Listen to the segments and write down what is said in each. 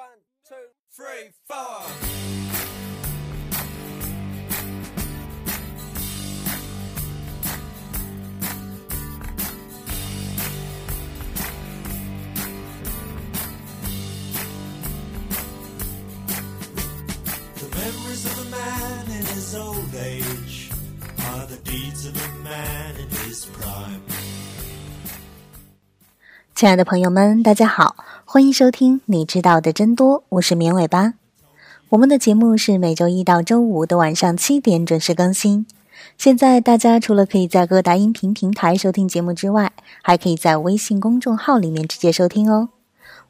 One, two, three, four. The memories of a man in his old age are the deeds of a man in his prime. 亲爱的朋友们，大家好， 欢迎收听你知道的真多，我是绵尾巴。我们的节目是每周一到周五的晚上七点准时更新。现在大家除了可以在各大音频平台收听节目之外，还可以在微信公众号里面直接收听哦。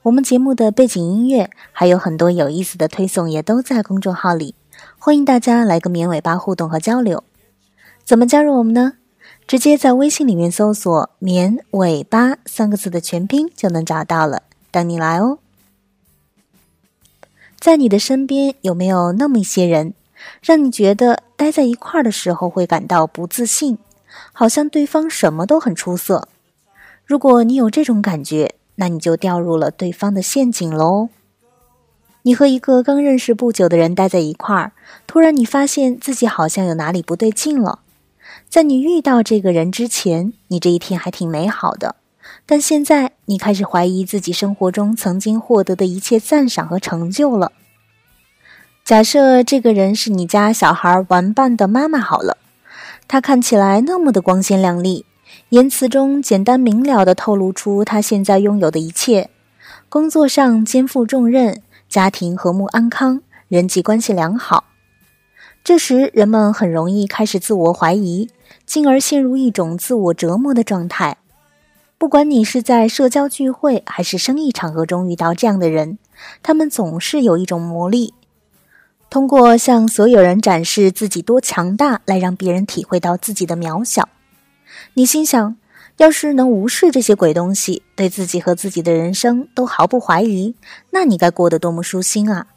我们节目的背景音乐还有很多有意思的推送，也都在公众号里，欢迎大家来跟绵尾巴互动和交流。怎么加入我们呢？直接在微信里面搜索“绵尾巴”三个字的全拼就能找到了，等你来哦。在你的身边有没有那么一些人，让你觉得待在一块儿的时候会感到不自信，好像对方什么都很出色？如果你有这种感觉，那你就掉入了对方的陷阱喽。你和一个刚认识不久的人待在一块儿，突然你发现自己好像有哪里不对劲了。在你遇到这个人之前，你这一天还挺美好的，但现在你开始怀疑自己生活中曾经获得的一切赞赏和成就了。假设这个人是你家小孩玩伴的妈妈好了，她看起来那么的光鲜亮丽，言辞中简单明了地透露出她现在拥有的一切：工作上肩负重任，家庭和睦安康，人际关系良好。这时，人们很容易开始自我怀疑，进而陷入一种自我折磨的状态。不管你是在社交聚会还是生意场合中遇到这样的人，他们总是有一种魔力，通过向所有人展示自己多强大，来让别人体会到自己的渺小。你心想，要是能无视这些鬼东西，对自己和自己的人生都毫不怀疑，那你该过得多么舒心啊！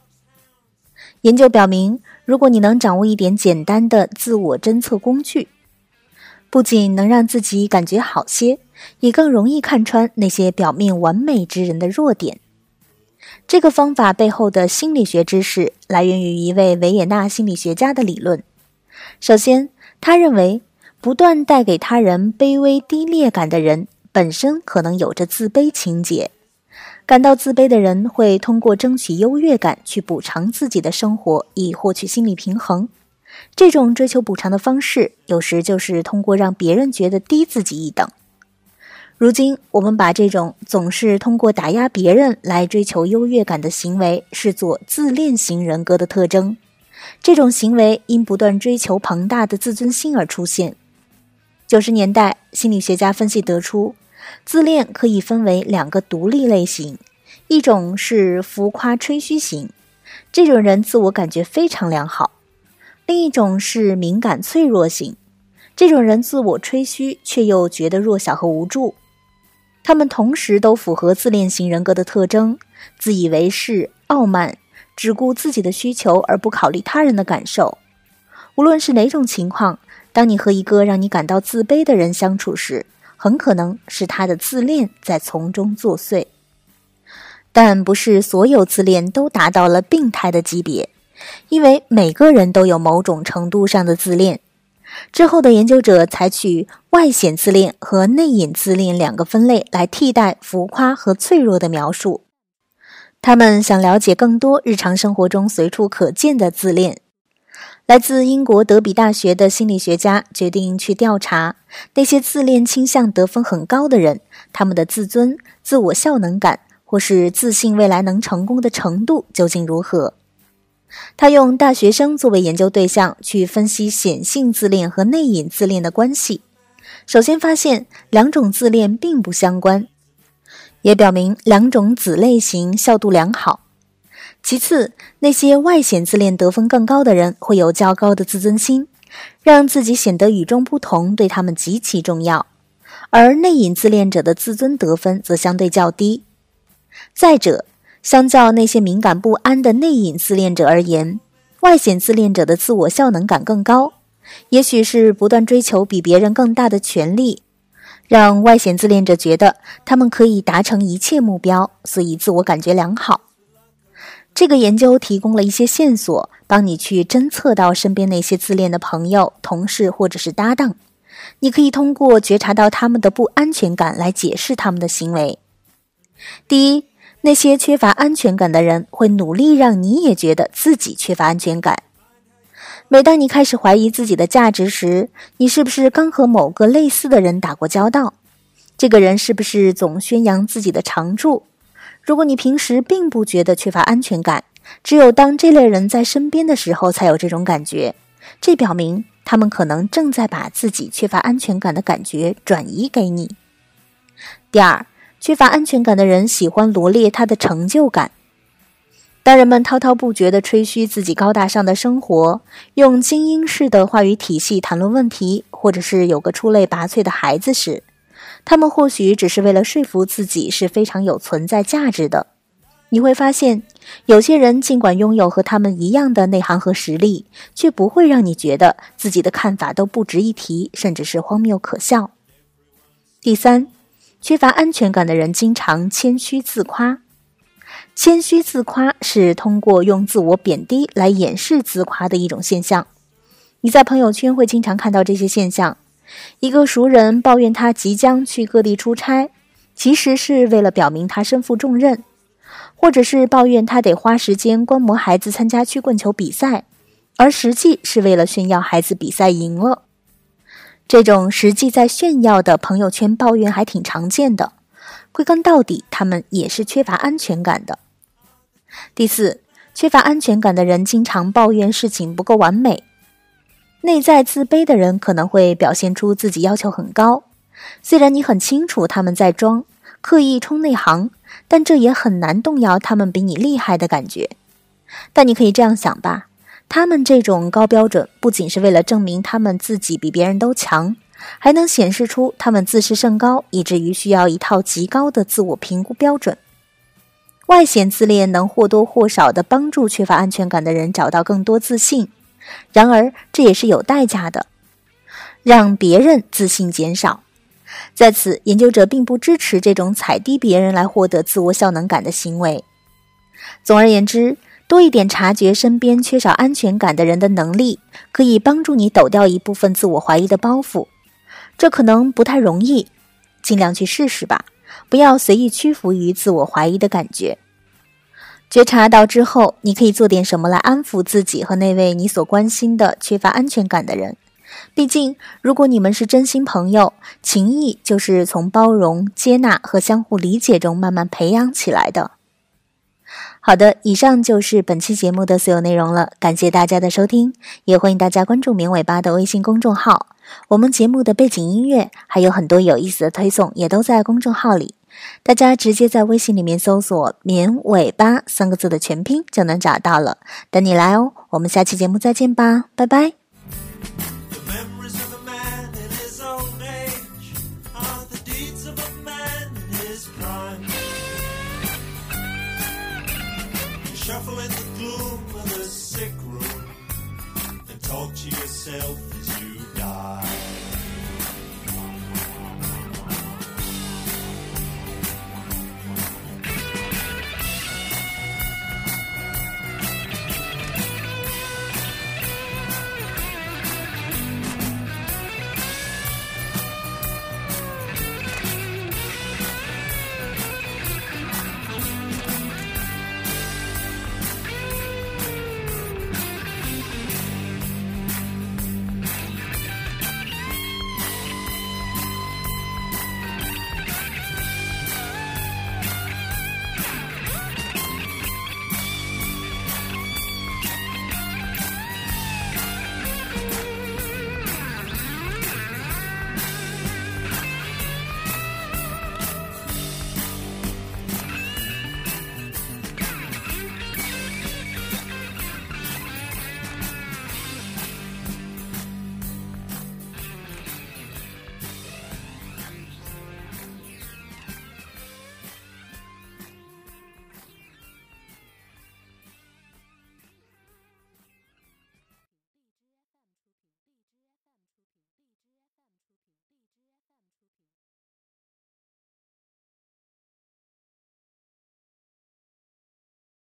研究表明，如果你能掌握一点简单的自我侦测工具，不仅能让自己感觉好些，也更容易看穿那些表面完美之人的弱点。这个方法背后的心理学知识来源于一位维也纳心理学家的理论。首先，他认为不断带给他人卑微低劣感的人，本身可能有着自卑情节。感到自卑的人会通过争取优越感去补偿自己的生活，以获取心理平衡。这种追求补偿的方式，有时就是通过让别人觉得低自己一等。如今，我们把这种总是通过打压别人来追求优越感的行为视作自恋型人格的特征。这种行为因不断追求庞大的自尊心而出现。九十年代，心理学家分析得出。自恋可以分为两个独立类型，一种是浮夸吹嘘型，这种人自我感觉非常良好；另一种是敏感脆弱型，这种人自我吹嘘却又觉得弱小和无助。他们同时都符合自恋型人格的特征：自以为是、傲慢、只顾自己的需求而不考虑他人的感受。无论是哪种情况，当你和一个让你感到自卑的人相处时，很可能是他的自恋在从中作祟，但不是所有自恋都达到了病态的级别，因为每个人都有某种程度上的自恋。之后的研究者采取外显自恋和内隐自恋两个分类来替代浮夸和脆弱的描述。他们想了解更多日常生活中随处可见的自恋。来自英国德比大学的心理学家决定去调查那些自恋倾向得分很高的人，他们的自尊、自我效能感或是自信未来能成功的程度究竟如何。他用大学生作为研究对象，去分析显性自恋和内隐自恋的关系。首先发现两种自恋并不相关，也表明两种子类型效度良好。其次，那些外显自恋得分更高的人会有较高的自尊心，让自己显得与众不同对他们极其重要；而内隐自恋者的自尊得分则相对较低。再者，相较那些敏感不安的内隐自恋者而言，外显自恋者的自我效能感更高。也许是不断追求比别人更大的权利，让外显自恋者觉得他们可以达成一切目标，所以自我感觉良好。这个研究提供了一些线索，帮你去侦测到身边那些自恋的朋友、同事或者是搭档。你可以通过觉察到他们的不安全感来解释他们的行为。第一，那些缺乏安全感的人会努力让你也觉得自己缺乏安全感。每当你开始怀疑自己的价值时，你是不是刚和某个类似的人打过交道？这个人是不是总宣扬自己的长处？如果你平时并不觉得缺乏安全感，只有当这类人在身边的时候才有这种感觉，这表明他们可能正在把自己缺乏安全感的感觉转移给你。第二，缺乏安全感的人喜欢罗列他的成就感。当人们滔滔不绝地吹嘘自己高大上的生活，用精英式的话语体系谈论问题，或者是有个出类拔萃的孩子时，他们或许只是为了说服自己是非常有存在价值的。你会发现，有些人尽管拥有和他们一样的内涵和实力，却不会让你觉得自己的看法都不值一提，甚至是荒谬可笑。第三，缺乏安全感的人经常谦虚自夸。谦虚自夸是通过用自我贬低来掩饰自夸的一种现象。你在朋友圈会经常看到这些现象。一个熟人抱怨他即将去各地出差，其实是为了表明他身负重任；或者是抱怨他得花时间观摩孩子参加曲棍球比赛，而实际是为了炫耀孩子比赛赢了。这种实际在炫耀的朋友圈抱怨还挺常见的。归根到底，他们也是缺乏安全感的。第四，缺乏安全感的人经常抱怨事情不够完美。内在自卑的人可能会表现出自己要求很高，虽然你很清楚他们在装，刻意冲内行，但这也很难动摇他们比你厉害的感觉。但你可以这样想吧，他们这种高标准不仅是为了证明他们自己比别人都强，还能显示出他们自视甚高，以至于需要一套极高的自我评估标准。外显自恋能或多或少地帮助缺乏安全感的人找到更多自信。然而，这也是有代价的，让别人自信减少。在此，研究者并不支持这种踩低别人来获得自我效能感的行为。总而言之，多一点察觉身边缺少安全感的人的能力，可以帮助你抖掉一部分自我怀疑的包袱。这可能不太容易，尽量去试试吧，不要随意屈服于自我怀疑的感觉。觉察到之后，你可以做点什么来安抚自己和那位你所关心的缺乏安全感的人。毕竟，如果你们是真心朋友，情谊就是从包容、接纳和相互理解中慢慢培养起来的。好的，以上就是本期节目的所有内容了，感谢大家的收听，也欢迎大家关注“绵尾巴”的微信公众号。我们节目的背景音乐还有很多有意思的推送，也都在公众号里。大家直接在微信里面搜索“绵尾巴”三个字的全拼就能找到了，等你来哦！我们下期节目再见吧，拜拜。shuffle in the gloom of the sick room. And talk to yourself.